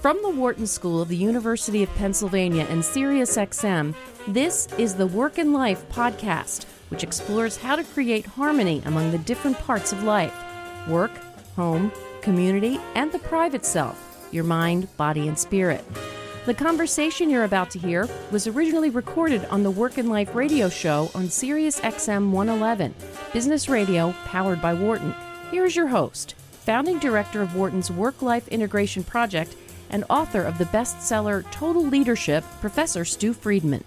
From the Wharton School of the University of Pennsylvania and SiriusXM, this is the Work and Life podcast, which explores how to create harmony among the different parts of life work, home, community, and the private self, your mind, body, and spirit. The conversation you're about to hear was originally recorded on the Work and Life radio show on SiriusXM 111, business radio powered by Wharton. Here's your host, founding director of Wharton's Work Life Integration Project and author of the bestseller Total Leadership, Professor Stu Friedman.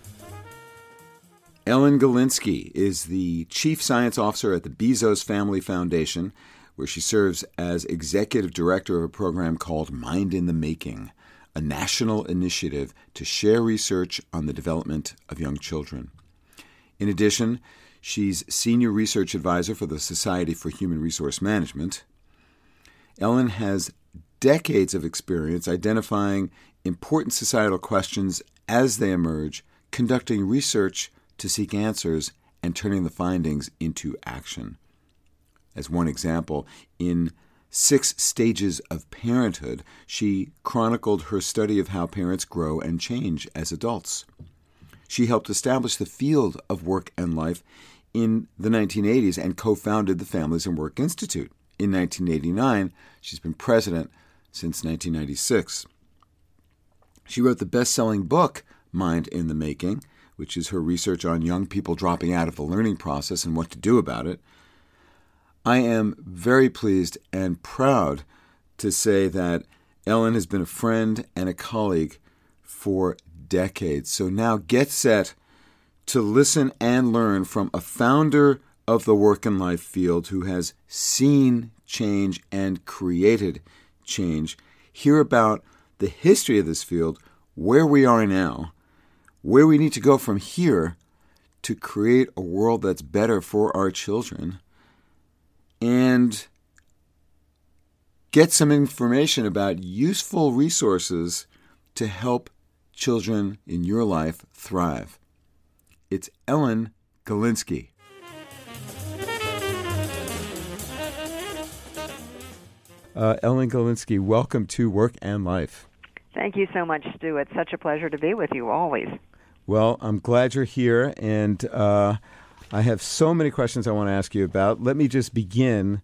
Ellen Galinsky is the Chief Science Officer at the Bezos Family Foundation, where she serves as Executive Director of a program called Mind in the Making, a national initiative to share research on the development of young children. In addition, she's Senior Research Advisor for the Society for Human Resource Management. Ellen has decades of experience identifying important societal questions as they emerge, conducting research to seek answers, and turning the findings into action. As one example, in Six Stages of Parenthood, she chronicled her study of how parents grow and change as adults. She helped establish the field of work and life in the 1980s and co founded the Families and Work Institute. In 1989, she's been president since 1996. She wrote the best selling book, Mind in the Making, which is her research on young people dropping out of the learning process and what to do about it. I am very pleased and proud to say that Ellen has been a friend and a colleague for decades. So now get set to listen and learn from a founder of the work and life field who has seen change and created change, hear about the history of this field, where we are now, where we need to go from here to create a world that's better for our children, and get some information about useful resources to help children in your life thrive. It's Ellen Galinsky. Uh, Ellen Galinsky, welcome to Work and Life. Thank you so much, Stu. It's such a pleasure to be with you always. Well, I'm glad you're here, and uh, I have so many questions I want to ask you about. Let me just begin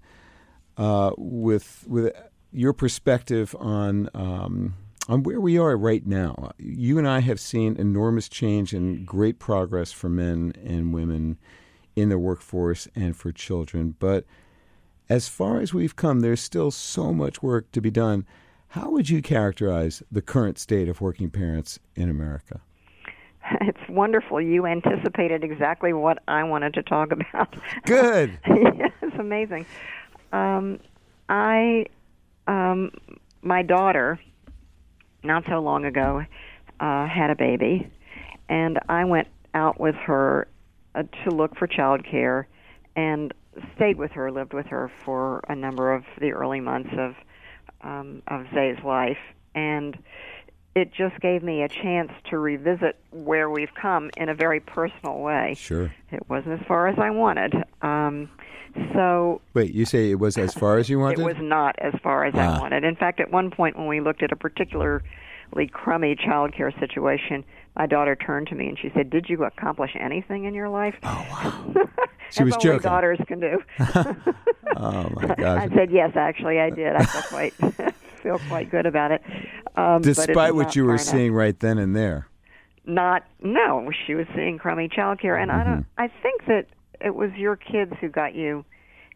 uh, with with your perspective on um, on where we are right now. You and I have seen enormous change and great progress for men and women in the workforce and for children, but as far as we've come, there's still so much work to be done. How would you characterize the current state of working parents in America? It's wonderful. You anticipated exactly what I wanted to talk about. Good. yeah, it's amazing. Um, I, um, my daughter, not so long ago, uh, had a baby, and I went out with her uh, to look for childcare, and stayed with her, lived with her for a number of the early months of um, of Zay's life, and it just gave me a chance to revisit where we've come in a very personal way. Sure, it wasn't as far as I wanted. Um, so wait, you say it was as far as you wanted? It was not as far as ah. I wanted. In fact, at one point when we looked at a particularly crummy child care situation, my daughter turned to me and she said, "Did you accomplish anything in your life?" Oh wow! she was only joking. daughters can do. oh my gosh! I said yes. Actually, I did. I feel quite feel quite good about it. Um, Despite what you were seeing right then and there. Not no, she was seeing crummy childcare, and mm-hmm. I don't. I think that it was your kids who got you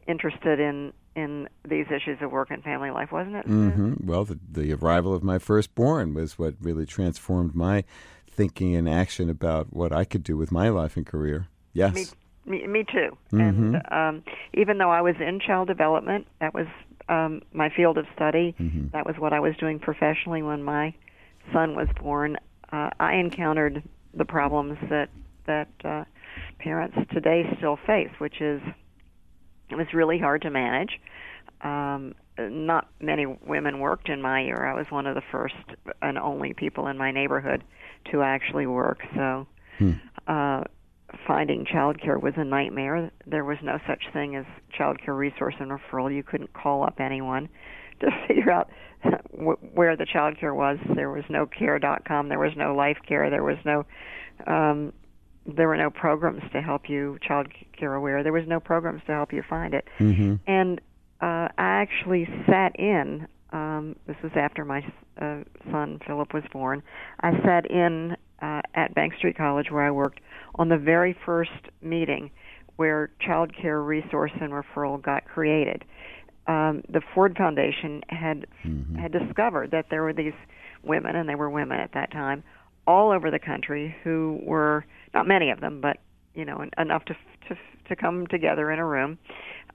interested in in these issues of work and family life, wasn't it? Mm-hmm. Well, the, the arrival of my firstborn was what really transformed my thinking and action about what I could do with my life and career. Yes. Me, me, me too. Mm-hmm. And um, even though I was in child development, that was um, my field of study. Mm-hmm. That was what I was doing professionally when my son was born. Uh, I encountered the problems that that uh, parents today still face, which is it was really hard to manage. Um, not many women worked in my year. I was one of the first and only people in my neighborhood to actually work. So, hmm. uh, finding childcare was a nightmare. There was no such thing as childcare resource and referral. You couldn't call up anyone to figure out w- where the child care was. There was no care.com. There was no life care. There was no um, there were no programs to help you child care aware. There was no programs to help you find it. Mm-hmm. And uh, I actually sat in. Um, this was after my uh, son Philip was born. I sat in uh, at Bank Street College where I worked on the very first meeting where child care resource and referral got created. Um, the Ford Foundation had Mm-hmm. had discovered that there were these women, and they were women at that time, all over the country who were not many of them, but you know en- enough to to to come together in a room,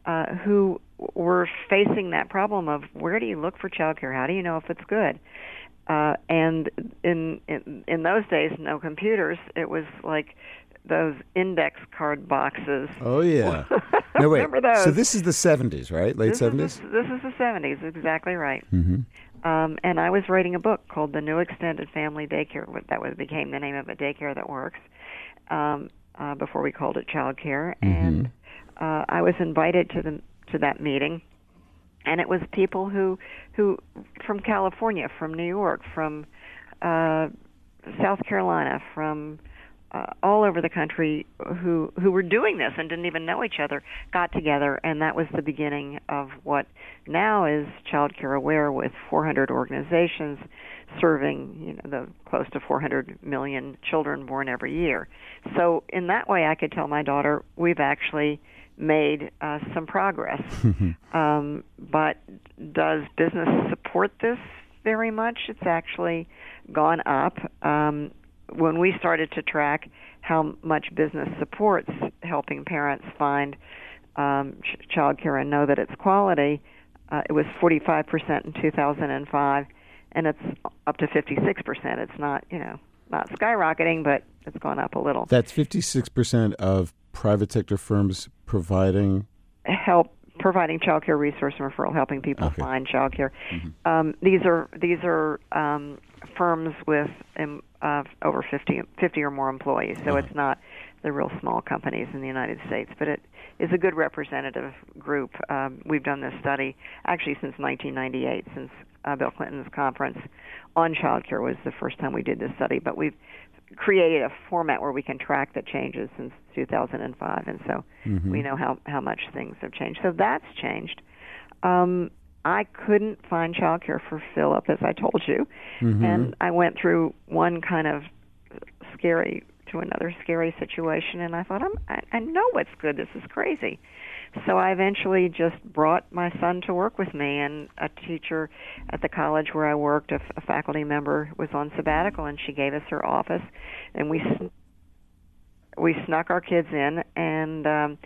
uh, who were facing that problem of where do you look for childcare? How do you know if it's good? Uh, and in, in in those days, no computers. It was like those index card boxes. Oh yeah. No wait. Remember those? So this is the '70s, right? Late '70s. the, this is the 70s, exactly right. Mm-hmm. Um, and I was writing a book called The New Extended Family Daycare. That was became the name of it, Daycare That Works. Um, uh, before we called it Child Care, and uh, I was invited to the to that meeting, and it was people who who from California, from New York, from uh, South Carolina, from uh, all over the country who who were doing this and didn't even know each other got together, and that was the beginning of what now is Child Care Aware, with 400 organizations serving you know the close to 400 million children born every year. So in that way, I could tell my daughter we've actually made uh, some progress. um, but does business support this very much? It's actually gone up. Um, when we started to track how much business supports helping parents find um, ch- child care and know that it's quality, uh, it was 45% in 2005, and it's up to 56%. It's not, you know, not skyrocketing, but it's gone up a little. That's 56% of private sector firms providing. help providing child care resource and referral, helping people Okay. find child care. Um, these are these are um, firms with um, uh, over 50, 50 or more employees, so it's not the real small companies in the United States, but it is a good representative group. Um, we've done this study actually since 1998, since uh, Bill Clinton's conference on child care was the first time we did this study, but we've created a format where we can track the changes since 2005, and so we know how how much things have changed. So that's changed. Um, I couldn't find childcare for Philip, as I told you, and I went through one kind of scary to another scary situation, and I thought, I'm, I, I know what's good. This is crazy. So I eventually just brought my son to work with me, and a teacher at the college where I worked, a, a faculty member, was on sabbatical, and she gave us her office, and we we snuck our kids in and um,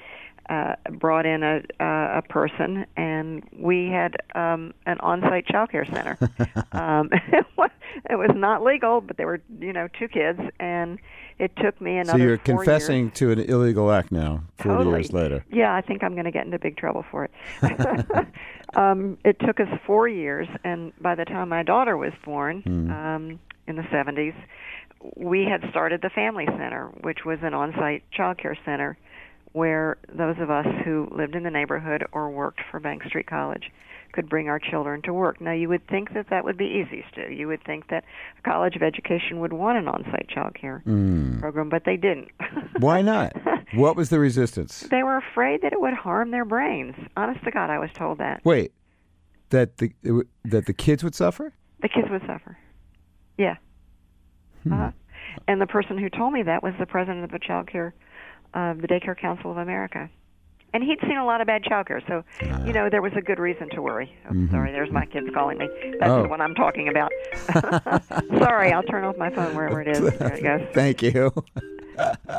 uh, brought in a uh, a person, and we had um, an on-site child care center. um, it, was, it was not legal, but there were you know two kids, and it took me another. So you're confessing Years. to an illegal act now, 40 Totally. years later. Yeah, I think I'm going to get into big trouble for it. um, it took us four years, and by the time my daughter was born um, in the 70s, we had started the Family Center, which was an on-site child care center where those of us who lived in the neighborhood or worked for Bank Street College could bring our children to work. Now, you would think that that would be easy, Stu. You would think that a college of education would want an on-site child care program, but they didn't. Why not? what was the resistance? They were afraid that it would harm their brains. Honest to God, I was told that Wait, that the it w- that the kids would suffer? the kids would suffer. Yeah. Uh-huh. And the person who told me that was the president of the child care, uh, the Daycare Council of America. And he'd seen a lot of bad child care, so you know there was a good reason to worry. Oh, Sorry, there's my kids calling me. That's Oh. what I'm talking about. sorry, I'll turn off my phone wherever it is. There it goes. Thank you.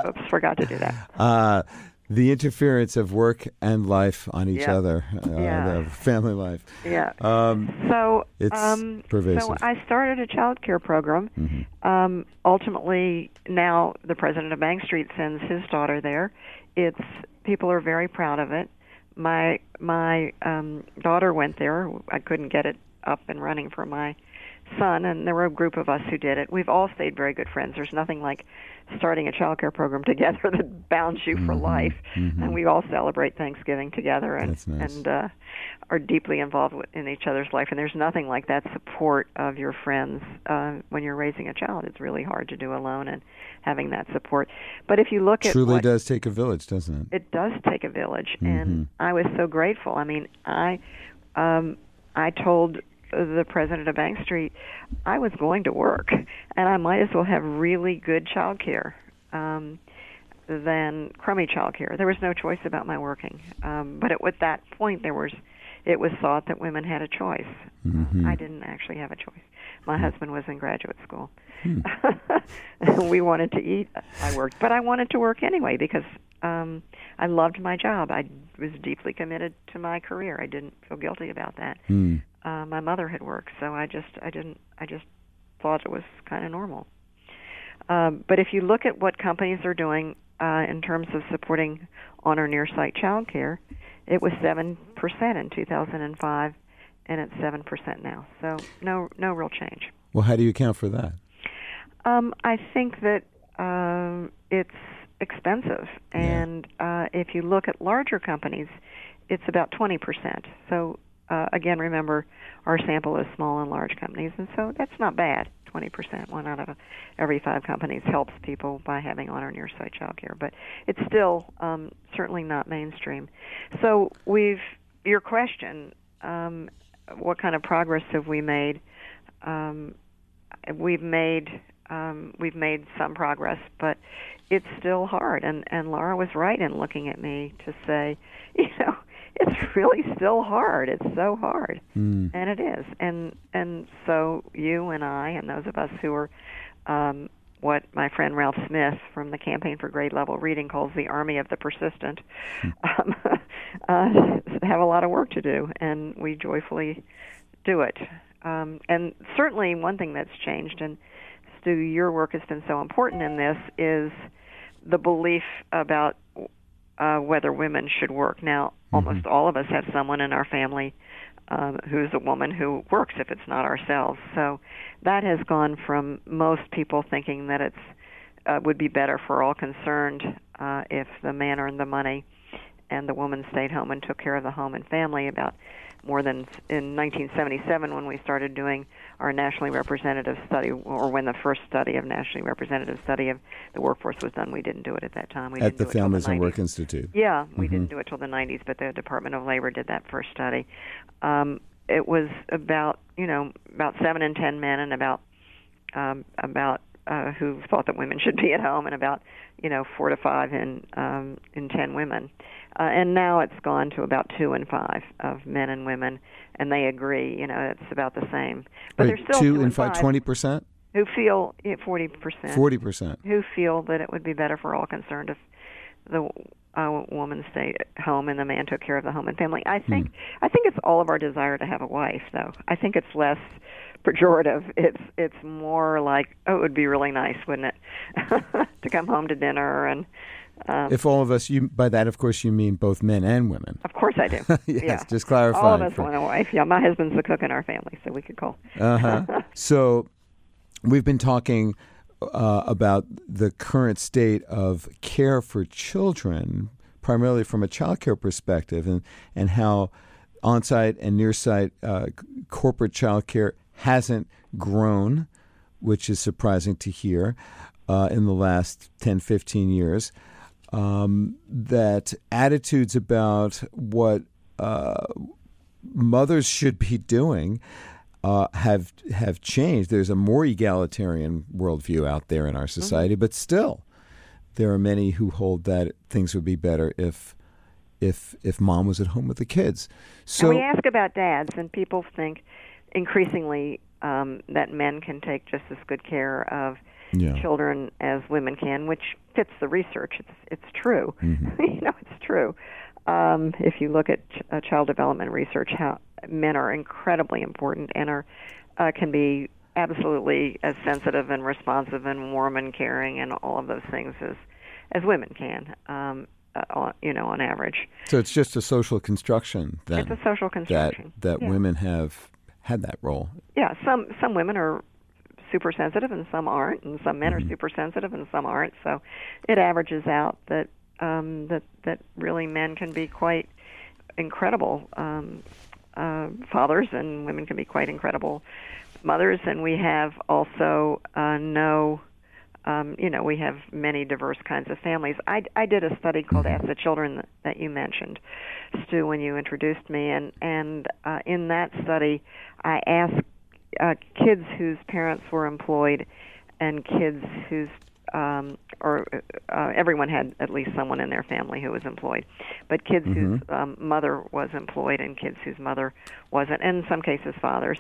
Oops, forgot to do that. Uh, the interference of work and life on each Yeah. other, uh, Yeah. the family life. Yeah. Um, So It's um, pervasive. Mm-hmm. So I started a child care program. Um, ultimately, now the president of Bank Street sends his daughter there. It's people are very proud of it. My my um, daughter went there. I couldn't get it up and running for my son, and there were a group of us who did it. We've all stayed very good friends. There's nothing like starting a child care program together that bounds you for Mm-hmm. life. And we all celebrate Thanksgiving together and nice. and uh, are deeply involved in each other's life. And there's nothing like that support of your friends uh, when you're raising a child. It's really hard to do alone, and having that support. But if you look at Truly what, does take a village, doesn't it? it does take a village Mm-hmm. and i was so grateful i mean i um i told the president of bank street i was going to work and i might as well have really good child care um than crummy child care there was no choice about my working um but at, at that point there was it was thought that women had a choice. Mm-hmm. i didn't actually have a choice. My husband was in graduate school. Hmm. we wanted to eat. I worked but i wanted to work anyway because um i loved my job. I was deeply committed to my career. I didn't feel guilty about that. Hmm. uh my mother had worked so i just i didn't i just thought it was kind of normal. Um but if you look at what companies are doing uh in terms of supporting on or near site child care it was 7% in 2005 and it's 7% now. So no no real change. Well, how do you account for that? um, I think that um, it's expensive, and uh, if you look at larger companies, it's about twenty percent. So uh, again, remember our sample is small and large companies, and so that's not bad. Twenty percent, one out of every five companies helps people by having on or near site childcare, but it's still um, certainly not mainstream. So we've your question: um, What kind of progress have we made? Um, we've made um, we've made some progress, but it's still hard. And and Laura was right in looking at me to say, you know, it's really still hard. It's so hard, Hmm. and it is. And and so you and I and those of us who are um, what my friend Ralph Smith from the Campaign for Grade Level Reading calls the Army of the Persistent um, uh, have a lot of work to do, and we joyfully do it. Um, and certainly, one thing that's changed, and Stu, your work has been so important in this, is the belief about uh, whether women should work. Now, almost all of us have someone in our family um, who's a woman who works if it's not ourselves. So that has gone from most people thinking that it's uh, would be better for all concerned uh, if the man earned the money and the woman stayed home and took care of the home and family. About more than in 1977 when we started doing our nationally representative study, or when the first study of nationally representative study of the workforce was done. We didn't do it at that time. We At didn't the do it till Families and 90s. Work Institute. Yeah, we didn't do it till the 90s, but the Department of Labor did that first study. Um, it was about you know about seven in ten men and about um, about uh, who thought that women should be at home, and about you know four to five in um, in ten women. Uh, and now it's gone to about two and five of men and women, and they agree. You know, it's about the same. But Wait, there's still two two and five, twenty percent, who feel forty percent forty percent. who feel that it would be better for all concerned if the uh, woman stayed at home and the man took care of the home and family. I think I think it's all of our desire to have a wife, though. I think it's less pejorative. It's it's more like, oh, it would be really nice, wouldn't it, to come home to dinner and. Um, If all of us, you by that, of course, you mean both men and women. of course I do. yes, yeah. just clarify. All of us for- want a wife. Yeah, my husband's the cook in our family, so we could call. Uh-huh. so we've been talking uh, about the current state of care for children, primarily from a child care perspective, and, and how on site and near site uh, corporate child care hasn't grown, which is surprising to hear, uh, in the last 10, 15 years. Um, that attitudes about what uh, mothers should be doing uh, have have changed. There's a more egalitarian worldview out there in our society, but still, there are many who hold that things would be better if if if mom was at home with the kids. So and we ask about dads, and people think increasingly um, that men can take just as good care of Yeah. children as women can, which fits the research. It's it's true. Mm-hmm. you know, it's true. Um, if you look at ch- uh, child development research, how men are incredibly important and are uh, can be absolutely as sensitive and responsive and warm and caring and all of those things as as women can. Um, uh, on, you know, on average, so it's just a social construction then it's a social that that Yeah. women have had that role. Yeah, some some women are super sensitive and some aren't, and some men Mm-hmm. are super sensitive and some aren't. So it averages out that um, that that really men can be quite incredible um, uh, fathers, and women can be quite incredible mothers. And we have also uh, no. Um, you know, we have many diverse kinds of families. I, I did a study called "Ask the Children" that, that you mentioned, Stu, when you introduced me, and and uh, in that study, I asked uh, kids whose parents were employed and kids whose um, or uh, everyone had at least someone in their family who was employed, but kids whose um, mother was employed and kids whose mother wasn't, and in some cases fathers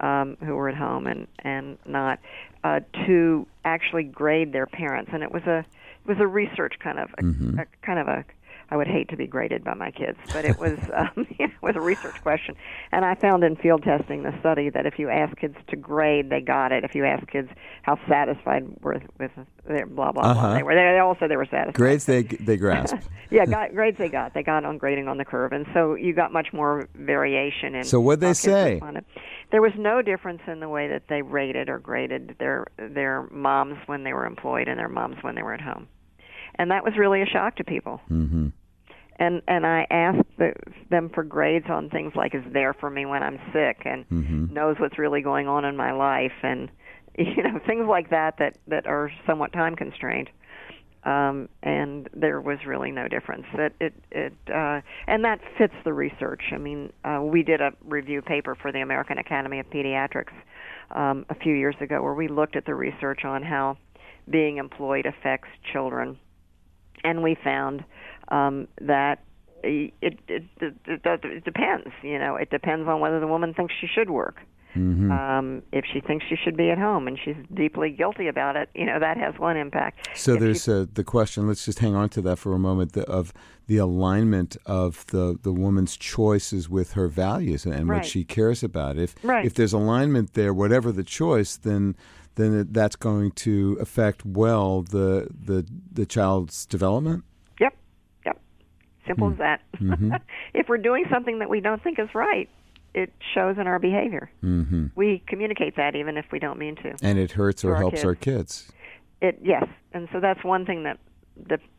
um, who were at home and and not uh, to actually grade their parents, and it was a it was a research kind of a, a kind of a I would hate to be graded by my kids, but it was um, it was a research question, and I found in field testing the study that if you ask kids to grade, they got it. If you ask kids how satisfied were with their blah blah Uh-huh. blah, they were. They all said they were satisfied. Grades they they grasp. Yeah, got, grades they got. They got on grading on the curve, and so you got much more variation in. So what'd they say? responded. There was no difference in the way that they rated or graded their their moms when they were employed and their moms when they were at home, and that was really a shock to people. hmm And and I asked the, them for grades on things like is there for me when I'm sick and Mm-hmm. knows what's really going on in my life and you know things like that that that are somewhat time constrained um, and there was really no difference. That it it uh, and that fits the research. I mean, uh, we did a review paper for the American Academy of Pediatrics um, a few years ago where we looked at the research on how being employed affects children, and we found um, that. It, it, it, it, it depends, you know. It depends on whether the woman thinks she should work. Mm-hmm. Um, if she thinks she should be at home and she's deeply guilty about it, you know that has one impact. So If there's she- uh, the question. Let's just hang on to that for a moment. The, of the alignment of the the woman's choices with her values and what she cares about. If Right. if there's alignment there, whatever the choice, then then that's going to affect well the the the child's development. Simple Hmm. as that. Mm-hmm. if we're doing something that we don't think is right, it shows in our behavior. hmm We communicate that even if we don't mean to. And it hurts or our helps kids. our kids. It yes, and so that's one thing that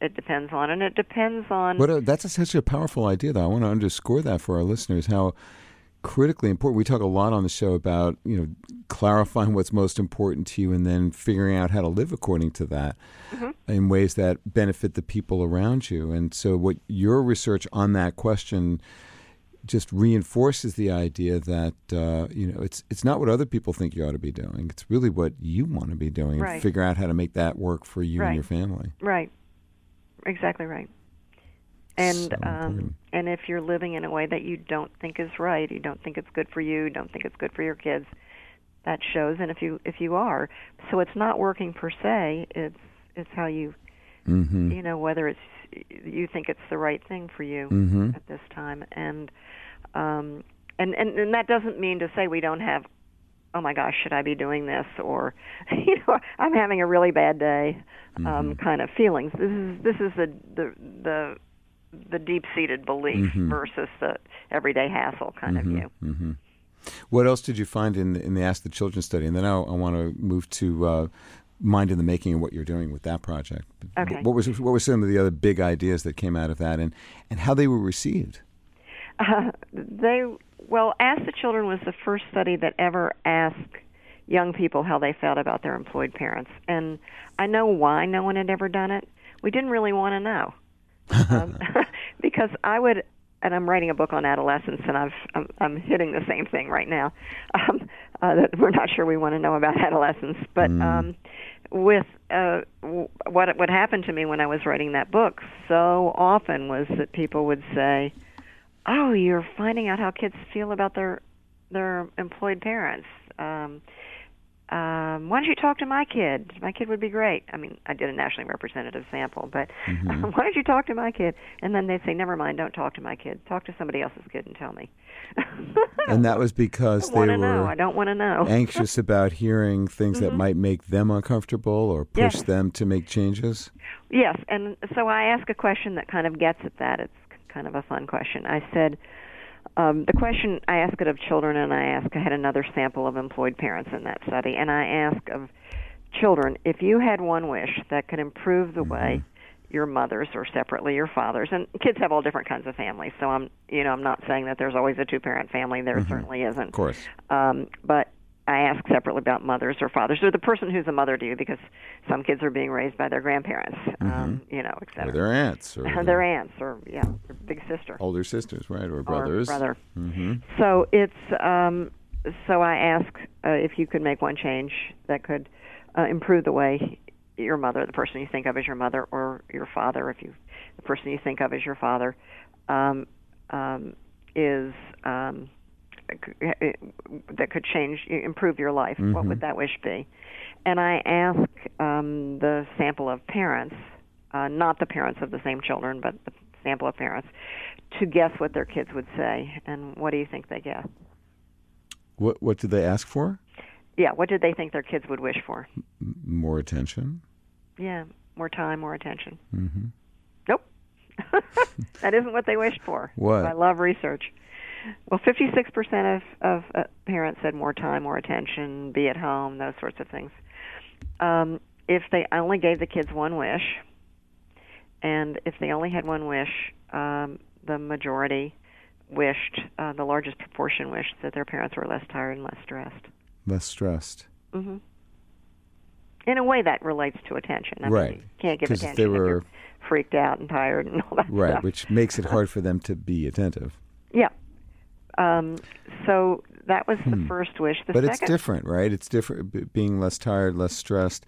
it depends on, and it depends on. But a, that's a, such a powerful idea, though. I want to underscore that for our listeners how critically important. We talk a lot on the show about you know clarifying what's most important to you, and then figuring out how to live according to that in ways that benefit the people around you. And so, what your research on that question just reinforces the idea that uh, you know it's it's not what other people think you ought to be doing. It's really what you want to be doing, and Right. figure out how to make that work for you and your family. Right. Exactly right. And So um, and if you're living in a way that you don't think is right, you don't think it's good for you, don't think it's good for your kids, that shows. And if you if you are, so it's not working per se. It's it's how you hmm you know whether it's you think it's the right thing for you hmm at this time. And um and, and and that doesn't mean to say we don't have oh my gosh should i be doing this? Or you know i'm having a really bad day um kind of feelings. This is this is the the the the deep seated belief versus the everyday hassle kind of view hmm What else did you find in the, in the Ask the Children study? And then I, I want to move to uh, Mind in the Making and what you're doing with that project. Okay. What was what were some of the other big ideas that came out of that, and, and how they were received? Uh, they well, Ask the Children was the first study that ever asked young people how they felt about their employed parents, and I know why no one had ever done it. We didn't really want to know um, because I would. And I'm writing a book on adolescence, and I've I'm, I'm hitting the same thing right now. Um, uh, that we're not sure we want to know about adolescence, but um, with uh, w- what what happened to me when I was writing that book so often was that people would say, oh, you're finding out how kids feel about their their employed parents. Um, um, why don't you talk to my kid? My kid would be great. I mean, I did a nationally representative sample, but Mm-hmm. why don't you talk to my kid? And then they'd say, never mind, don't talk to my kid. Talk to somebody else's kid and tell me. And that was because they to know. were I don't want to know. anxious about hearing things that might make them uncomfortable or push Mm-hmm. Yes. them to make changes. Yes, and so I ask a question that kind of gets at that. It's kind of a fun question. I said, um, the question I ask it of children, and I ask I had another sample of employed parents in that study, and I ask of children if you had one wish that could improve the Mm-hmm. way your mothers or separately your fathers and kids have all different kinds of families so i'm you know i'm not saying that there's always a two parent family there certainly isn't Mm-hmm. Of course. um, but I ask separately about mothers or fathers, or the person who's a mother to you, because some kids are being raised by their grandparents, um, you know, et Mm-hmm. Or their aunts or their aunts, or yeah, their big sister, older sisters, right? Or or brothers. brother. Mm-hmm. So it's um, so I ask uh, if you could make one change that could uh, improve the way your mother, the person you think of as your mother, or your father, if you the person you think of as your father, um, um, is um, that could change, improve your life. What would that wish be? And I ask um, the sample of parents, uh, not the parents of the same children, but the sample of parents, to guess what their kids would say. And what do you think they guess? What What did they ask for? Yeah, what did they think their kids would wish for? M- More attention. Yeah, more time, more attention. Mm-hmm. Nope. that isn't what they wished for. What? I love research. Well, 56% of, of uh, parents said more time, more attention, be at home, those sorts of things. Um, if they only gave the kids one wish, and if they only had one wish, um, the majority wished, uh, the largest proportion wished that their parents were less tired and less stressed. Less stressed. hmm In a way, that relates to attention. I Right. Mean, you can't give if attention they if you're were- freaked out and tired and all that Right, stuff. which makes it hard for them to be attentive. Yeah. Um, so that was the first wish. The Hmm. but it's different, right? It's different. B- being less tired, less stressed,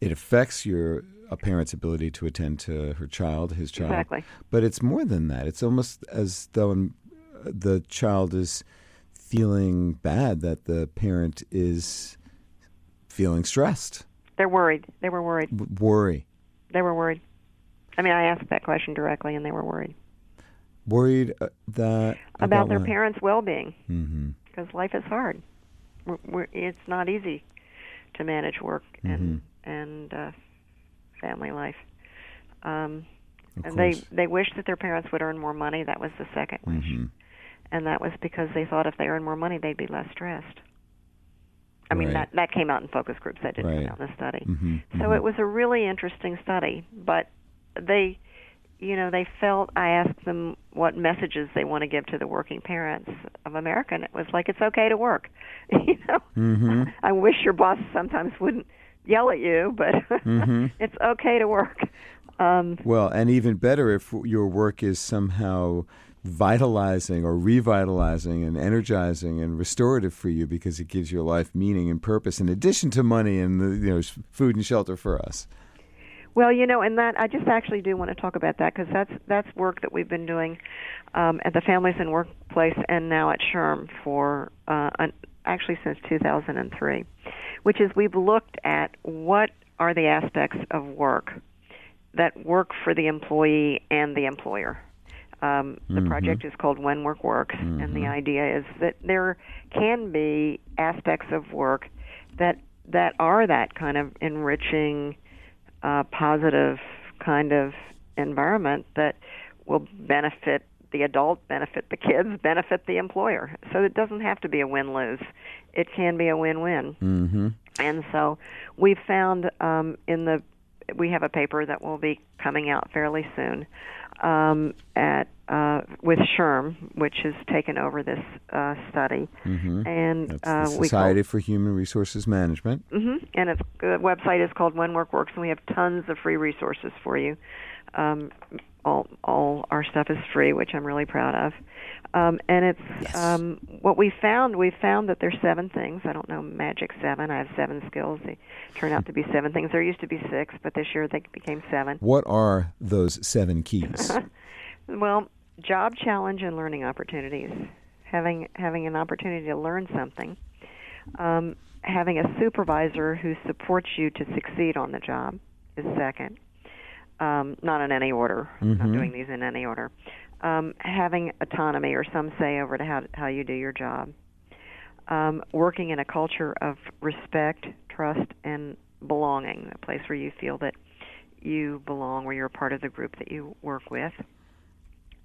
it affects your a parent's ability to attend to her child, his child. Exactly. But it's more than that. It's almost as though um, the child is feeling bad that the parent is feeling stressed, they're worried. They were worried. w- worry, They were worried. I mean, I asked that question directly, and they were worried worried uh, that about, their what? parents' well-being Mm-hmm. because life is hard. We're, we're, it's not easy to manage work and Mm-hmm. and uh, family life. Um, and they they wished that their parents would earn more money. That was the second wish, Mhm. and that was because they thought if they earned more money, they'd be less stressed. I mean, that that came out in focus groups. That didn't Right. come out in the study. Mhm. So it was a really interesting study, but they, you know, they felt I asked them what messages they want to give to the working parents of America, and it was like it's okay to work. you know, Mhm. I wish your boss sometimes wouldn't yell at you, but Mhm. it's okay to work. Um, Well, and even better if your work is somehow vitalizing or revitalizing and energizing and restorative for you because it gives your life meaning and purpose in addition to money and the, you know food and shelter for us. Well, you know, and that I just actually do want to talk about that because that's that's work that we've been doing um, at the Families and Workplace and now at SHRM for uh, an, actually since 2003, which is we've looked at what are the aspects of work that work for the employee and the employer. Um, the project is called When Work Works, and the idea is that there can be aspects of work that that are that kind of enriching uh, positive kind of environment that will benefit the adult, benefit the kids, benefit the employer. So it doesn't have to be a win lose. It can be a win win. Mm-hmm. And so we've found um, in the we have a paper that will be coming out fairly soon um, at uh, with SHRM, which has taken over this uh, study, Mm-hmm. and uh, we call Society for Human Resources Management. hmm And its the website is called When Work Works, and we have tons of free resources for you. Um, all all our stuff is free, which I'm really proud of. Um, and it's Yes. um, what we found. We found that there's seven things. I don't know magic seven. I have seven skills. They turn out to be seven things. There used to be six, but this year they became seven. What are those seven keys? Well, job challenge and learning opportunities. Having having an opportunity to learn something. Um, having a supervisor who supports you to succeed on the job is second. Um, not in any order. I'm not doing these in any order. Um, having autonomy or some say over to how how you do your job. Um, working in a culture of respect, trust, and belonging, a place where you feel that you belong, where you're a part of the group that you work with.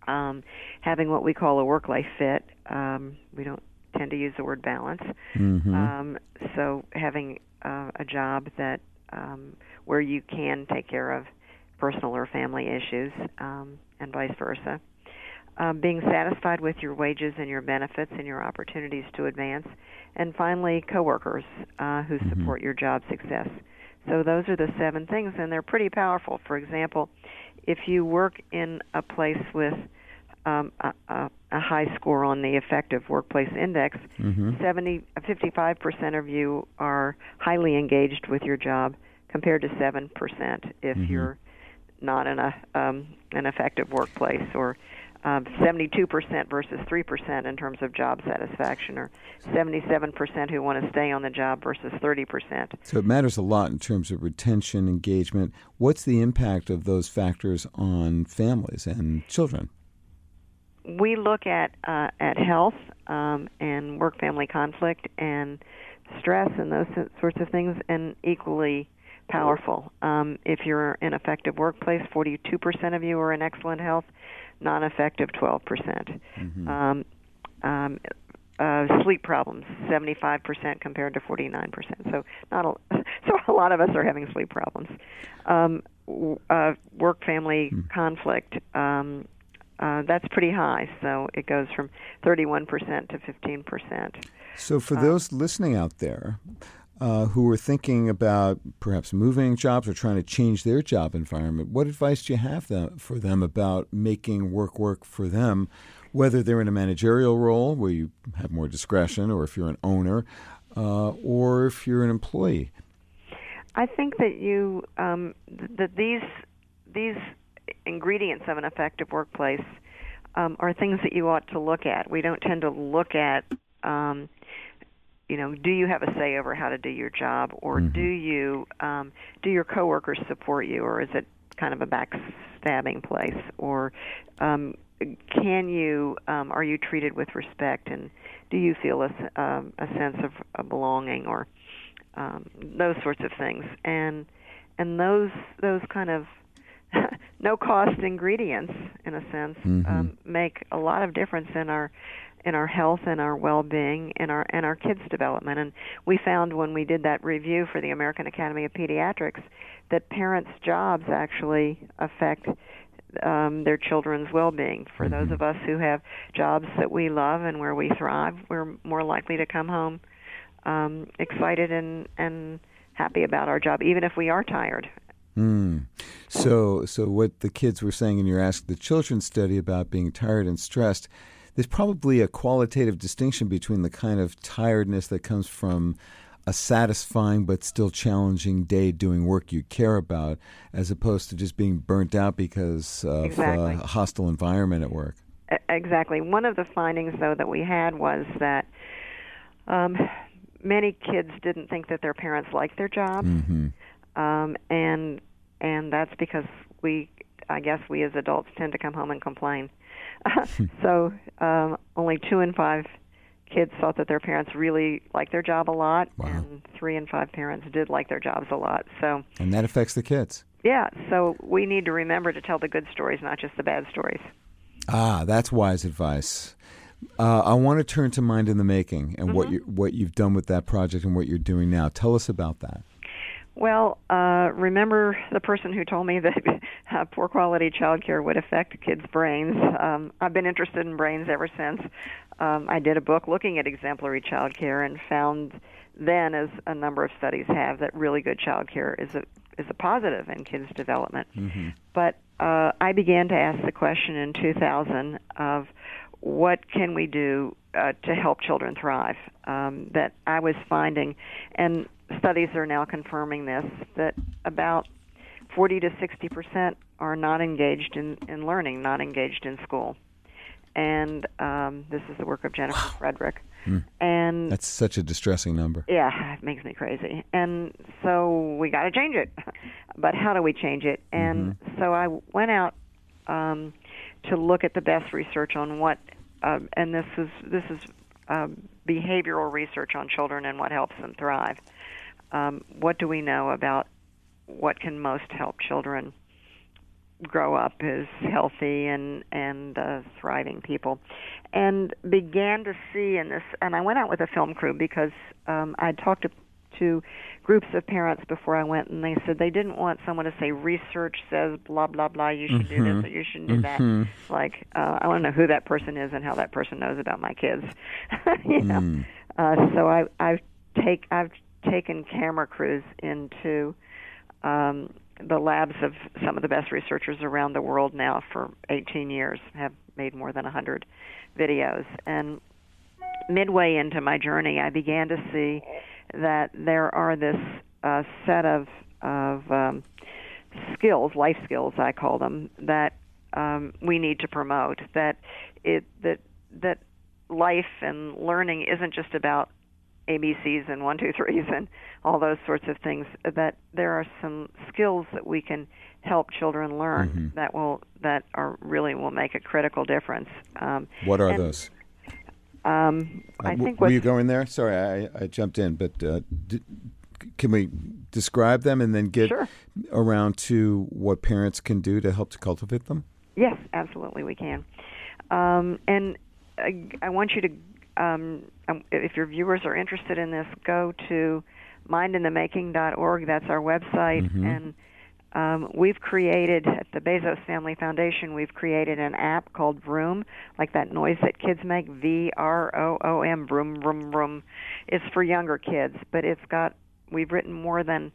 Um, having what we call a work-life fit. Um, we don't tend to use the word balance. Mm-hmm. Um, so having uh, a job that um, where you can take care of personal or family issues, um, and vice versa. Um, being satisfied with your wages and your benefits and your opportunities to advance, and finally, coworkers uh, who Mhm. support your job success. So those are the seven things, and they're pretty powerful. For example, if you work in a place with um, a, a, a high score on the effective workplace index, Mm-hmm. 70, 55% of you are highly engaged with your job, compared to 7% if Mhm. you're not in a um, an effective workplace, or um, 72% versus 3% in terms of job satisfaction, or 77% who want to stay on the job versus 30%. So it matters a lot in terms of retention, engagement. What's the impact of those factors on families and children? we look at uh, at health um, and work family conflict and stress and those sorts of things, and equally powerful. Um, if you're in effective workplace, 42% of you are in excellent health. Non-effective, 12%. percent Mm-hmm. Um, um, uh, sleep problems, 75% compared to 49%. So not a, so a lot of us are having sleep problems. Um, uh, work family conflict. Um, uh, that's pretty high. So it goes from 31% to 15%. So, for those listening out there uh, who are thinking about perhaps moving jobs or trying to change their job environment, what advice do you have them, for them about making work work for them, whether they're in a managerial role where you have more discretion, or if you're an owner, uh, or if you're an employee? I think that you um, th- that these these ingredients of an effective workplace um, are things that you ought to look at. We don't tend to look at, um, you know, do you have a say over how to do your job, or do you um, do your coworkers support you, or is it kind of a backstabbing place, or um, can you um, are you treated with respect, and do you feel a, um, a sense of, of belonging, or um, those sorts of things, and and those those kind of no cost ingredients, in a sense, um, make a lot of difference in our in our health and our well-being and our and our kids' development. And we found when we did that review for the American Academy of Pediatrics that parents' jobs actually affect um, their children's well-being. For those of us who have jobs that we love and where we thrive, we're more likely to come home um, excited and and happy about our job, even if we are tired. Mm. So, so what the kids were saying in your Ask the Children study about being tired and stressed, there's probably a qualitative distinction between the kind of tiredness that comes from a satisfying but still challenging day doing work you care about, as opposed to just being burnt out because of Exactly. a hostile environment at work. Exactly. One of the findings, though, that we had was that um, many kids didn't think that their parents liked their jobs, hmm um, and and that's because we, I guess, we as adults tend to come home and complain. so um, only two in five kids thought that their parents really liked their job a lot, Wow. and three in five parents did like their jobs a lot. So And that affects the kids. yeah, so we need to remember to tell the good stories, not just the bad stories. Ah, that's wise advice. Uh, I want to turn to Mind in the Making and what you what you've done with that project and what you're doing now. Tell us about that. Well, uh, remember the person who told me that uh, poor quality childcare would affect kids' brains. Um, I've been interested in brains ever since. Um, I did a book looking at exemplary childcare and found then, as a number of studies have, that really good childcare is a is a positive in kids' development. But uh, I began to ask the question in 2000 of what can we do uh, to help children thrive? Um, that I was finding, and studies are now confirming this, that about 40 to 60 percent are not engaged in, in learning, not engaged in school. And um, this is the work of Jennifer Frederick. And That's such a distressing number. yeah, it makes me crazy. And so we got to change it. But how do we change it? And so I went out um, to look at the best research on what, um, and this is this is um, behavioral research on children and what helps them thrive. Um, what do we know about what can most help children grow up as healthy and and uh, thriving people, and began to see in this. And I went out with a film crew because um, I talked to to groups of parents before I went, and they said they didn't want someone to say research says blah blah blah. You should mm-hmm. do this or you shouldn't do mm-hmm. that. Like uh, I want to know who that person is and how that person knows about my kids. you know, mm. uh, so I I've take I've taken camera crews into um, the labs of some of the best researchers around the world now for 18 years. Have made more than 100 videos, and midway into my journey, I began to see that there are this uh, set of of um, skills, life skills, I call them, that um, we need to promote. That it that that life and learning isn't just about ABCs and one, two, threes and all those sorts of things. That there are some skills that we can help children learn mm-hmm. that will that are really will make a critical difference. Um, what are and, those? Um, uh, I think. Were you going there? Sorry, I, I jumped in, but uh, d- can we describe them and then get sure. around to what parents can do to help to cultivate them? Yes, absolutely, we can. Um, and I, I, want you to, um, um, if your viewers are interested in this, go to mindinthemaking.org. That's our website, mm-hmm. and um, we've created at the Bezos Family Foundation. We've created an app called Vroom, like that noise that kids make. V R O O M. Vroom, vroom, vroom. It's for younger kids, but it's got. We've written more than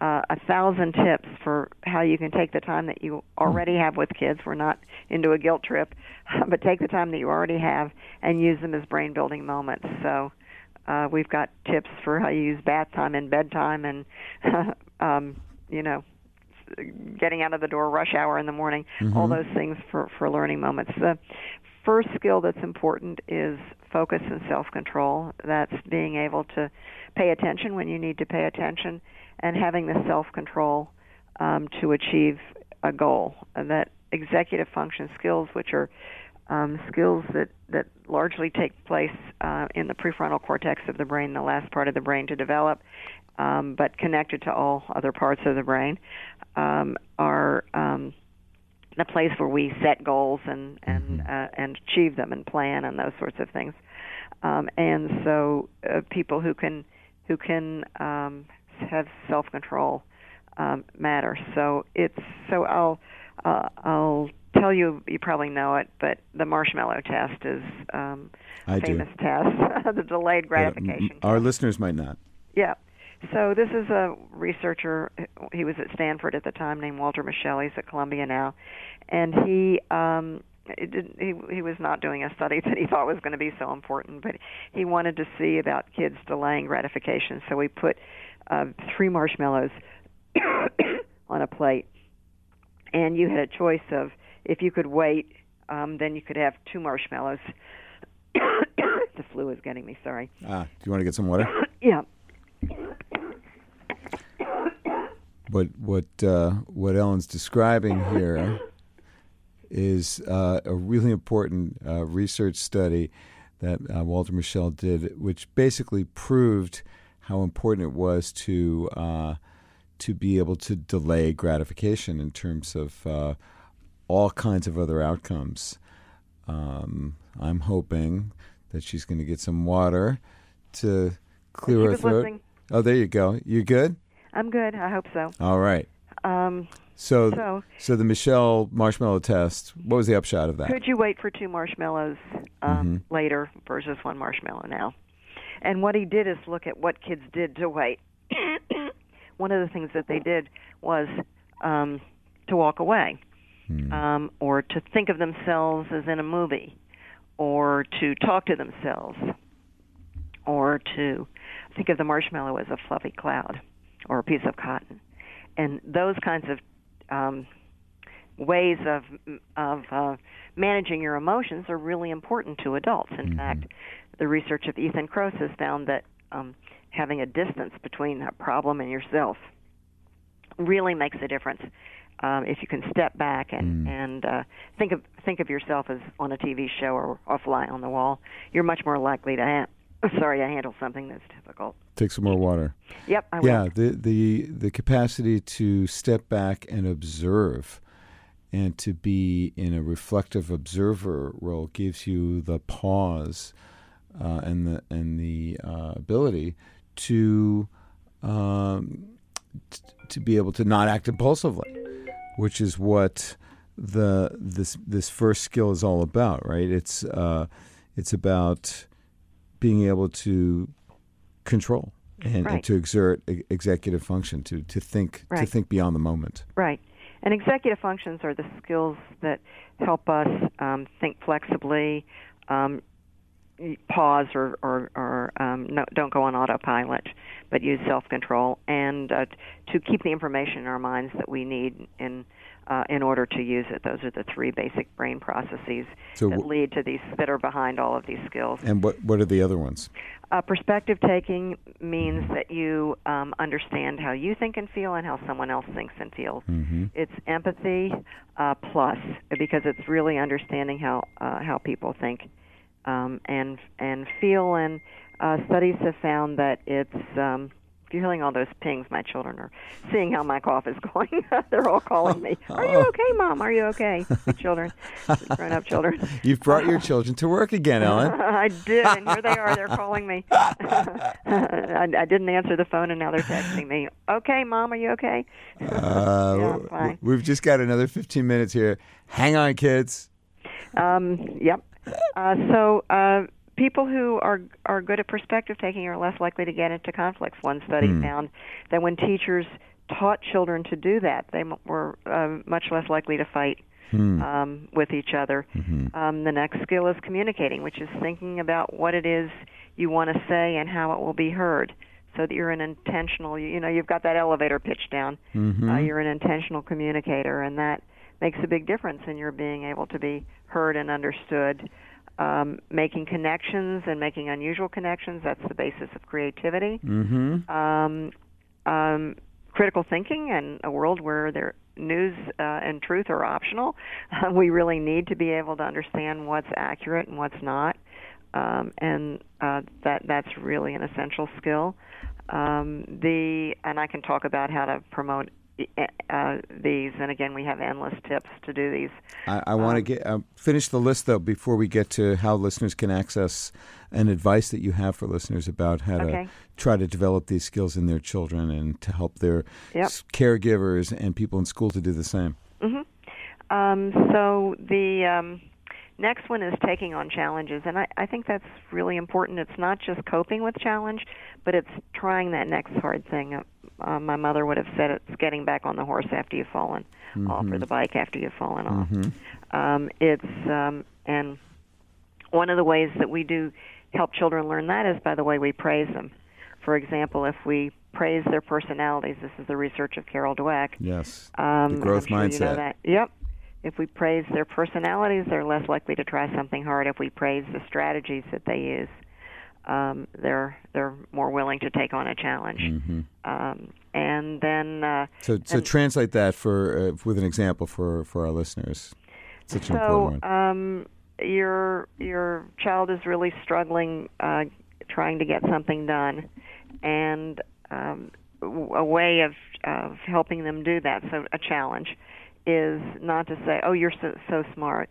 uh, a thousand tips for how you can take the time that you already have with kids. We're not into a guilt trip, but take the time that you already have and use them as brain building moments. So uh, we've got tips for how you use bath time and bedtime and um, you know getting out of the door rush hour in the morning, mm-hmm. all those things for, for learning moments. The first skill that's important is focus and self control. That's being able to pay attention when you need to pay attention and having the self control um, to achieve a goal. And that executive function skills, which are um, skills that, that largely take place uh, in the prefrontal cortex of the brain, the last part of the brain to develop, um, but connected to all other parts of the brain, um, are the place where we set goals and and mm-hmm. uh, and achieve them and plan and those sorts of things. Um, and so uh, people who can who can um, have self control um, matter. So it's so I'll uh, I'll tell you you probably know it, but the marshmallow test is um, a famous do. test, the delayed gratification. our listeners might not. Yeah. So this is a researcher. He was at Stanford at the time, named Walter Mischel. He's at Columbia now, and he um, did, he he was not doing a study that he thought was going to be so important, but he wanted to see about kids delaying gratification. So we put uh, three marshmallows on a plate, and you had a choice of if you could wait, um, then you could have two marshmallows. the flu is getting me. Sorry. Ah, do you want to get some water? yeah. What what uh, what Ellen's describing here is uh, a really important uh, research study that uh, Walter Mischel did, which basically proved how important it was to uh, to be able to delay gratification in terms of uh, all kinds of other outcomes. Um, I'm hoping that she's going to get some water to clear her throat. Listening. Oh, there you go. You good? I'm good. I hope so. All right. Um, so, so, so the Mischel marshmallow test. What was the upshot of that? Could you wait for two marshmallows um, mm-hmm. later versus one marshmallow now? And what he did is look at what kids did to wait. one of the things that they did was um, to walk away, hmm. um, or to think of themselves as in a movie, or to talk to themselves, or to think of the marshmallow as a fluffy cloud or a piece of cotton. And those kinds of um, ways of of uh, managing your emotions are really important to adults. In mm-hmm. fact, the research of Ethan Kross has found that um, having a distance between a problem and yourself really makes a difference. Um, if you can step back and mm. and uh, think of think of yourself as on a TV show or a fly on the wall, you're much more likely to ha- sorry, I handle something that's difficult. Take some more water. Yep, I yeah, the the the capacity to step back and observe and to be in a reflective observer role gives you the pause uh, and the and the uh, ability to um, t- to be able to not act impulsively, which is what the this this first skill is all about, right? It's uh, it's about being able to control and, Right. and to exert e- executive function, to to think to think beyond the moment. Right. And executive functions are the skills that help us um, think flexibly, um, pause or, or, or um, no, don't go on autopilot, but use self control, and uh, to keep the information in our minds that we need in. Uh, in order to use it, those are the three basic brain processes So that lead to these that are behind all of these skills. And what what are the other ones? Uh, perspective taking means that you um, understand how you think and feel and how someone else thinks and feels. Mm-hmm. It's empathy uh, plus because it's really understanding how uh, how people think um, and and feel. And uh, studies have found that it's um, if you're hearing all those pings, my children are seeing how my cough is going. They're all calling me. Are you okay, mom? Are you okay? My children, grown up children. You've brought your children to work again, Ellen. I did, and here they are. They're calling me. I, I didn't answer the phone, and now they're texting me. Okay, mom, are you okay? Uh, Yeah. We've just got another 15 minutes here. Hang on, kids. Um, yep. Uh, so uh, people who are are good at perspective taking are less likely to get into conflicts. One study found that when teachers taught children to do that, they were uh, much less likely to fight um, with each other. Um, the next skill is communicating, which is thinking about what it is you want to say and how it will be heard. So that you're an intentional, you, you know, you've got that elevator pitch down. Uh, you're an intentional communicator, and that makes a big difference in your being able to be heard and understood. Um, making connections and making unusual connections, that's the basis of creativity. Mm-hmm. Um, um, critical thinking and a world where there news uh, and truth are optional. we really need to be able to understand what's accurate and what's not, um, and uh, that that's really an essential skill. Um, the and I can talk about how to promote uh, these, and again, we have endless tips to do these. I, I want to get uh, finish the list though before we get to how listeners can access and advice that you have for listeners about how Okay. to try to develop these skills in their children and to help their Yep. s- caregivers and people in school to do the same. Um, so the um, next one is taking on challenges, and I, I think that's really important. It's not just coping with challenge, but it's trying that next hard thing. Uh, uh, my mother would have said it's getting back on the horse after you've fallen off, or the bike after you've fallen off. Um, it's um, and one of the ways that we do help children learn that is by the way we praise them. For example, if we praise their personalities, this is the research of Carol Dweck. Yes. Um, The growth sure You know mindset. Yep. If we praise their personalities, they're less likely to try something hard. If we praise the strategies that they use, um, they're they're more willing to take on a challenge. Mm-hmm. Um, and then uh, So, so And- translate that for uh, with an example for for our listeners. Such so um, your your child is really struggling uh, trying to get something done, and um, a way of of helping them do that. So a challenge is not to say, "Oh, you're so, so smart,"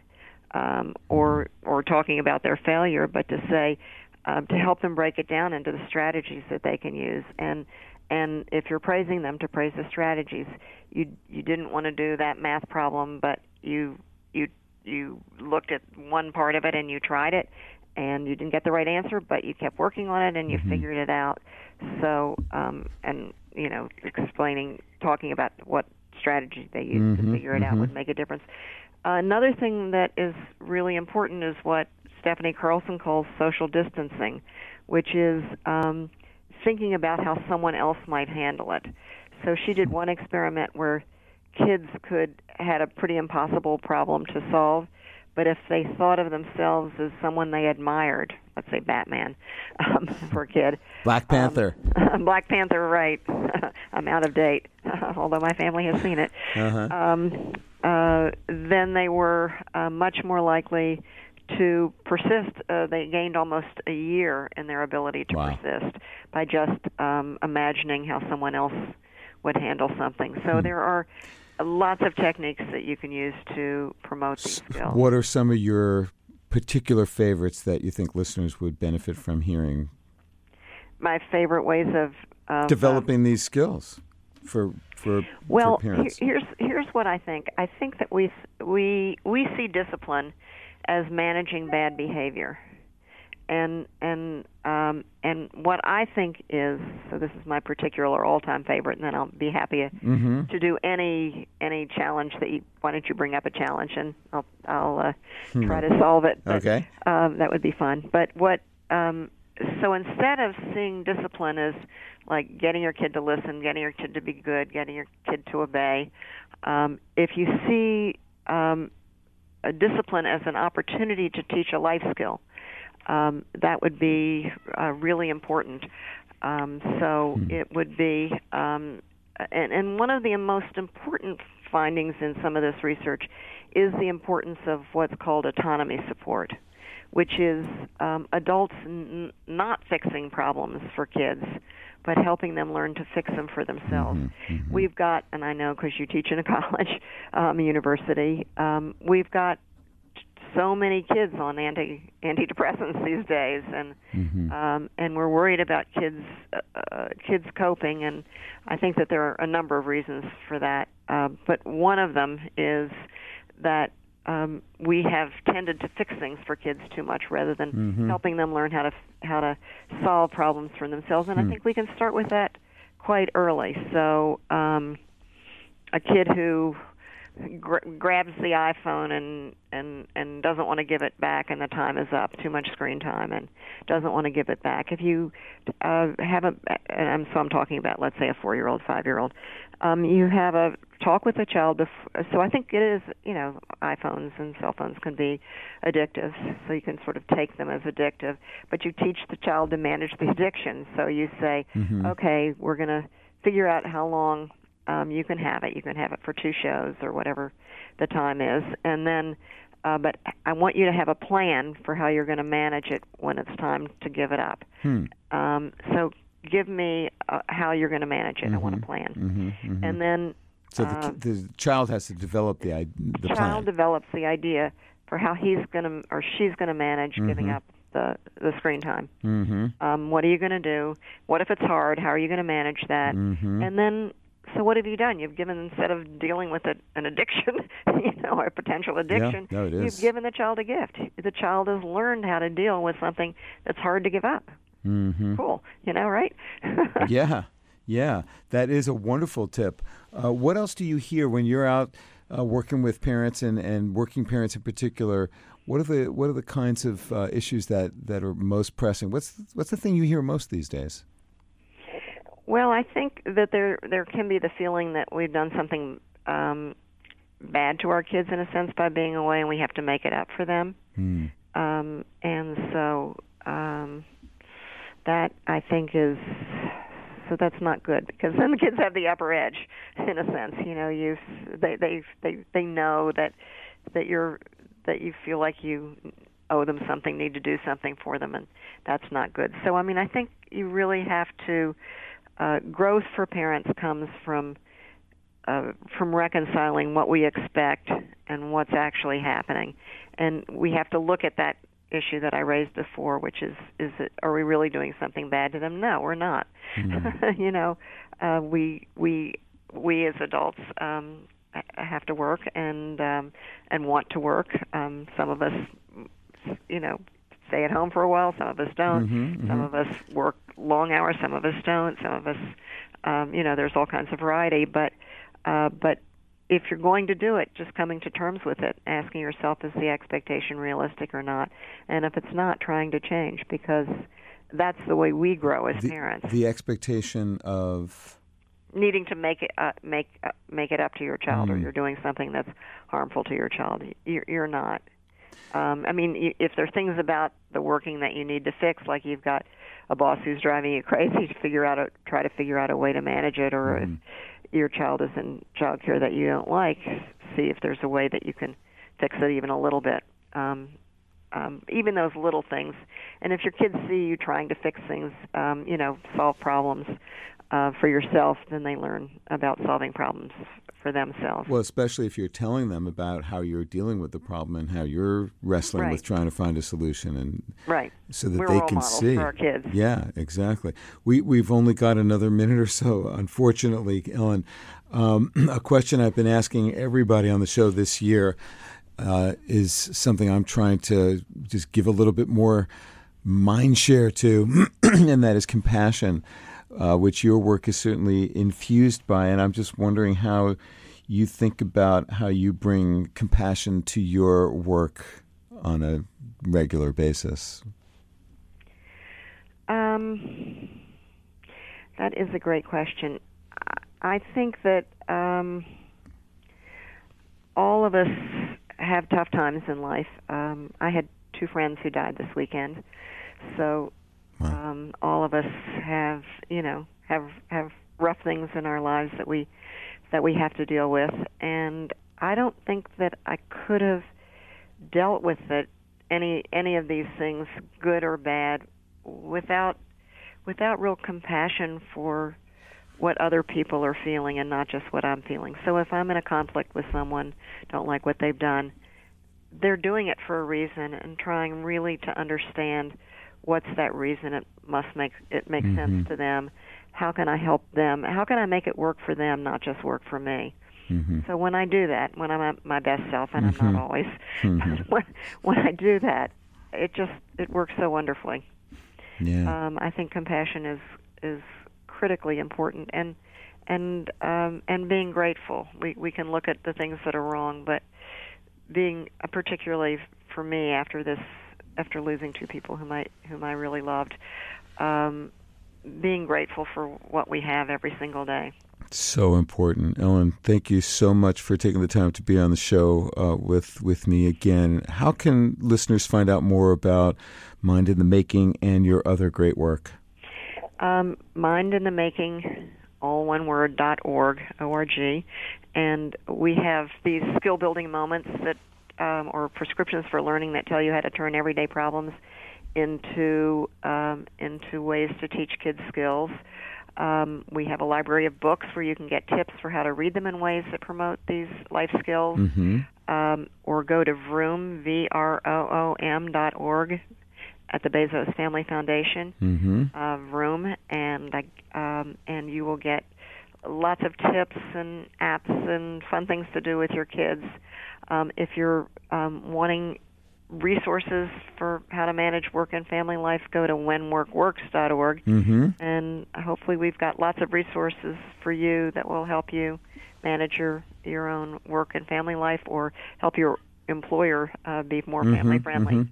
um, or or talking about their failure, but to say um, to help them break it down into the strategies that they can use and. And if you're praising them, to praise the strategies. You you didn't want to do that math problem, but you you you looked at one part of it and you tried it and you didn't get the right answer but you kept working on it and you figured it out so um and you know explaining talking about what strategy they used to figure it out would make a difference. Uh, another thing that is really important is what Stephanie Carlson calls social distancing which is um thinking about how someone else might handle it. So she did one experiment where kids could had a pretty impossible problem to solve but if they thought of themselves as someone they admired let's say batman um, for a kid Black Panther. black panther right i'm out of date although my family has seen it Uh-huh. um, uh, then they were uh, much more likely to persist. Uh, they gained almost a year in their ability to Wow. persist by just um, imagining how someone else would handle something. So Hmm. there are lots of techniques that you can use to promote these skills. What are some of your particular favorites that you think listeners would benefit from hearing? My favorite ways of, of developing um, these skills for for well, for parents. here's here's what I think. I think that we we we see discipline as managing bad behavior and and um, and what I think is so this is my particular all-time favorite, and then I'll be happy mm-hmm. to do any any challenge that you. Why don't you bring up a challenge and I'll I'll uh, hmm. try to solve it. But, okay, um, that would be fun. But what um, so instead of seeing discipline as like getting your kid to listen, getting your kid to be good, getting your kid to obey, um, if you see um, a discipline as an opportunity to teach a life skill um, that would be uh, really important. Um, so hmm. it would be, um, and, and one of the most important findings in some of this research is the importance of what's called autonomy support, which is um, adults n- not fixing problems for kids, but helping them learn to fix them for themselves. Mm-hmm, mm-hmm. We've got, and I know because you teach in a college, um, university, um, we've got so many kids on anti antidepressants these days, and mm-hmm. um, and we're worried about kids uh, uh, kids coping, and I think that there are a number of reasons for that. Uh, but one of them is that um, we have tended to fix things for kids too much rather than mm-hmm. helping them learn how to how to solve problems for themselves. And mm. I think we can start with that quite early. So um, a kid who gra- grabs the iPhone and and and doesn't want to give it back, and the time is up, too much screen time, and doesn't want to give it back. If you uh, have a, and I'm so I'm talking about, let's say, a four-year-old, five-year-old, um, you have a talk with a child. Before, so I think it is, you know, iPhones and cell phones can be addictive, so you can sort of take them as addictive, but you teach the child to manage the addiction. So you say, mm-hmm. okay, we're going to figure out how long um, you can have it. You can have it for two shows or whatever the time is, and then. Uh, but I want you to have a plan for how you're going to manage it when it's time to give it up. Hmm. Um, so give me uh, how you're going to manage it. Mm-hmm. I want a plan, mm-hmm. Mm-hmm. and then so the, uh, the child has to develop the the child plan. develops the idea for how he's going to or she's going to manage giving Mhm. up the the screen time. Mm-hmm. Um, what are you going to do? What if it's hard? How are you going to manage that? Mm-hmm. And then, so what have you done? You've given instead of dealing with a, an addiction, you know, or a potential addiction. no, it You've given the child a gift. The child has learned how to deal with something that's hard to give up. Mm-hmm. Cool, you know, right? yeah, yeah, that is a wonderful tip. Uh, what else do you hear when you're out uh, working with parents and, and working parents in particular? What are the what are the kinds of uh, issues that, that are most pressing? What's what's the thing you hear most these days? Well, I think that there there can be the feeling that we've done something um, bad to our kids in a sense by being away, and we have to make it up for them. Hmm. Um, and so um, that I think is so that's not good because then the kids have the upper edge in a sense. You know, you they they they they know that that you're that you feel like you owe them something, need to do something for them, and that's not good. So I mean, I think you really have to uh, growth for parents comes from uh, from reconciling what we expect and what's actually happening, and we have to look at that issue that I raised before, which is is it, are we really doing something bad to them? No, we're not. Mm-hmm. you know, uh, we we we as adults um, have to work and um, and want to work. Um, some of us, you know, stay at home for a while. Some of us don't. Mm-hmm, Some mhm. of us work long hours. Some of us don't. Some of us, um, you know, there's all kinds of variety. But uh, but if you're going to do it, just coming to terms with it, asking yourself, is the expectation realistic or not? And if it's not, trying to change because that's the way we grow as the, parents. the expectation of Needing to make it uh, make uh, make it up to your child, or Mm. you're doing something that's harmful to your child. You're, you're not. Um, I mean, if there are things about the working that you need to fix, like you've got a boss who's driving you crazy, to figure out a try to figure out a way to manage it, or Mhm. if your child is in child care that you don't like, see if there's a way that you can fix it even a little bit. Um, um, even those little things. And if your kids see you trying to fix things, um, you know, solve problems uh, for yourself, then they learn about solving problems for themselves. Well, especially if you're telling them about how you're dealing with the problem and how you're wrestling Right. with trying to find a solution, and right. so that We're they can see. our kids. Yeah, exactly. We we've only got another minute or so, unfortunately, Ellen. Um, a question I've been asking everybody on the show this year uh, is something I'm trying to just give a little bit more mind share to, and that is compassion, uh, which your work is certainly infused by. And I'm just wondering how you think about how you bring compassion to your work on a regular basis. Um, that is a great question. I- think that um, all of us have tough times in life. Um, I had two friends who died this weekend, so Wow. um, all of us have, you know, have have rough things in our lives that we that we have to deal with. And I don't think that I could have dealt with it any any of these things, good or bad, without without real compassion for what other people are feeling and not just what I'm feeling. So if I'm in a conflict with someone, don't like what they've done, they're doing it for a reason and trying really to understand what's that reason it must make it make sense to them. How can I help them? How can I make it work for them, not just work for me? Mm-hmm. So when I do that, when I'm at my best self, and I'm not always, but when, when I do that, it just it works so wonderfully. Yeah. Um, I think compassion is is critically important, and and um, and being grateful. We we can look at the things that are wrong, but being uh, particularly for me after this after losing two people whom I whom I really loved, um, being grateful for what we have every single day. So important, Ellen. Thank you so much for taking the time to be on the show uh, with with me again. How can listeners find out more about Mind in the Making and your other great work? Um, Mind in the Making, all one word, dot org, O-R-G. And we have these skill building moments that, um, or prescriptions for learning that tell you how to turn everyday problems into, um, into ways to teach kids skills. Um, we have a library of books where you can get tips for how to read them in ways that promote these life skills. Mm-hmm. Um, or go to Vroom, V-R-O-O-M dot org at the Bezos Family Foundation Mm-hmm. uh, room, and I- um, and you will get lots of tips and apps and fun things to do with your kids. Um, if you're um, wanting resources for how to manage work and family life, go to whenworkworks.org, Mm-hmm. and hopefully we've got lots of resources for you that will help you manage your your own work and family life, or help your employer uh, be more family friendly. mhm.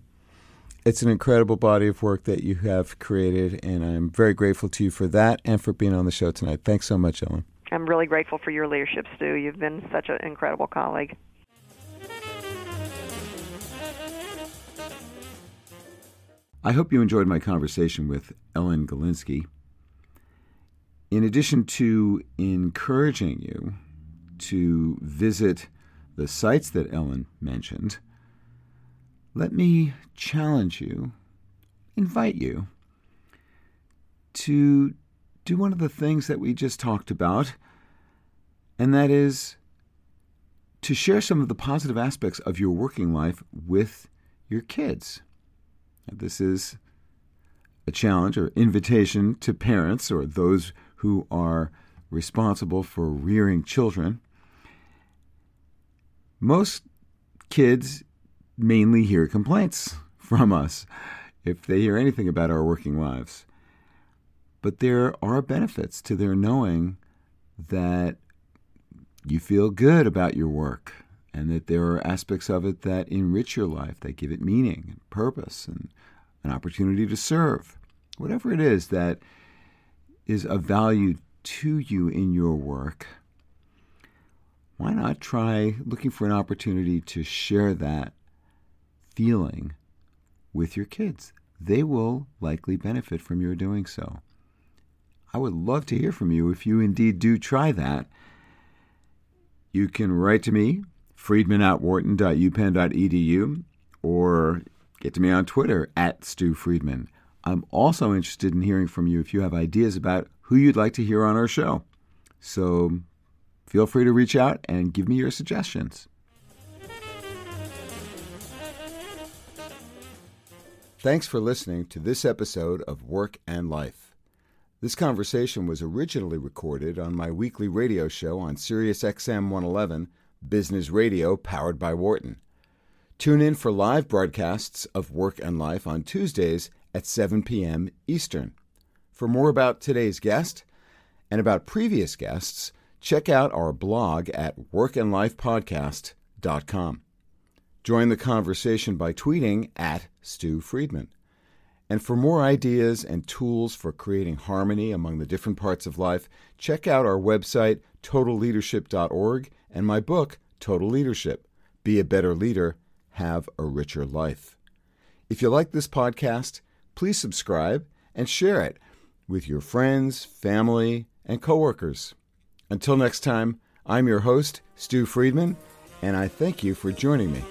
It's an incredible body of work that you have created, and I'm very grateful to you for that and for being on the show tonight. Thanks so much, Ellen. I'm really grateful for your leadership, Stu. You've been such an incredible colleague. I hope you enjoyed my conversation with Ellen Galinsky. In addition to encouraging you to visit the sites that Ellen mentioned, let me challenge you, invite you to do one of the things that we just talked about, and that is to share some of the positive aspects of your working life with your kids. This is a challenge or invitation to parents or those who are responsible for rearing children. Most kids mainly hear complaints from us if they hear anything about our working lives. But there are benefits to their knowing that you feel good about your work and that there are aspects of it that enrich your life, that give it meaning and purpose and an opportunity to serve. Whatever it is that is of value to you in your work, why not try looking for an opportunity to share that feeling with your kids? They will likely benefit from your doing so. I would love to hear from you if you indeed do try that. You can write to me, friedman at wharton.upenn.edu, or Get to me on Twitter at Stu Friedman. I'm also interested in hearing from you if you have ideas about who you'd like to hear on our show. So feel free to reach out and give me your suggestions. Thanks for listening to this episode of Work and Life. This conversation was originally recorded on my weekly radio show on Sirius XM 111, Business Radio powered by Wharton. Tune in for live broadcasts of Work and Life on Tuesdays at 7 p.m. Eastern. For more about today's guest and about previous guests, check out our blog at workandlifepodcast.com. Join the conversation by tweeting at Stu Friedman. And for more ideas and tools for creating harmony among the different parts of life, check out our website, totalleadership.org, and my book, Total Leadership Be a Better Leader, Have a Richer Life. If you like this podcast, please subscribe and share it with your friends, family, and coworkers. Until next time, I'm your host, Stu Friedman, and I thank you for joining me.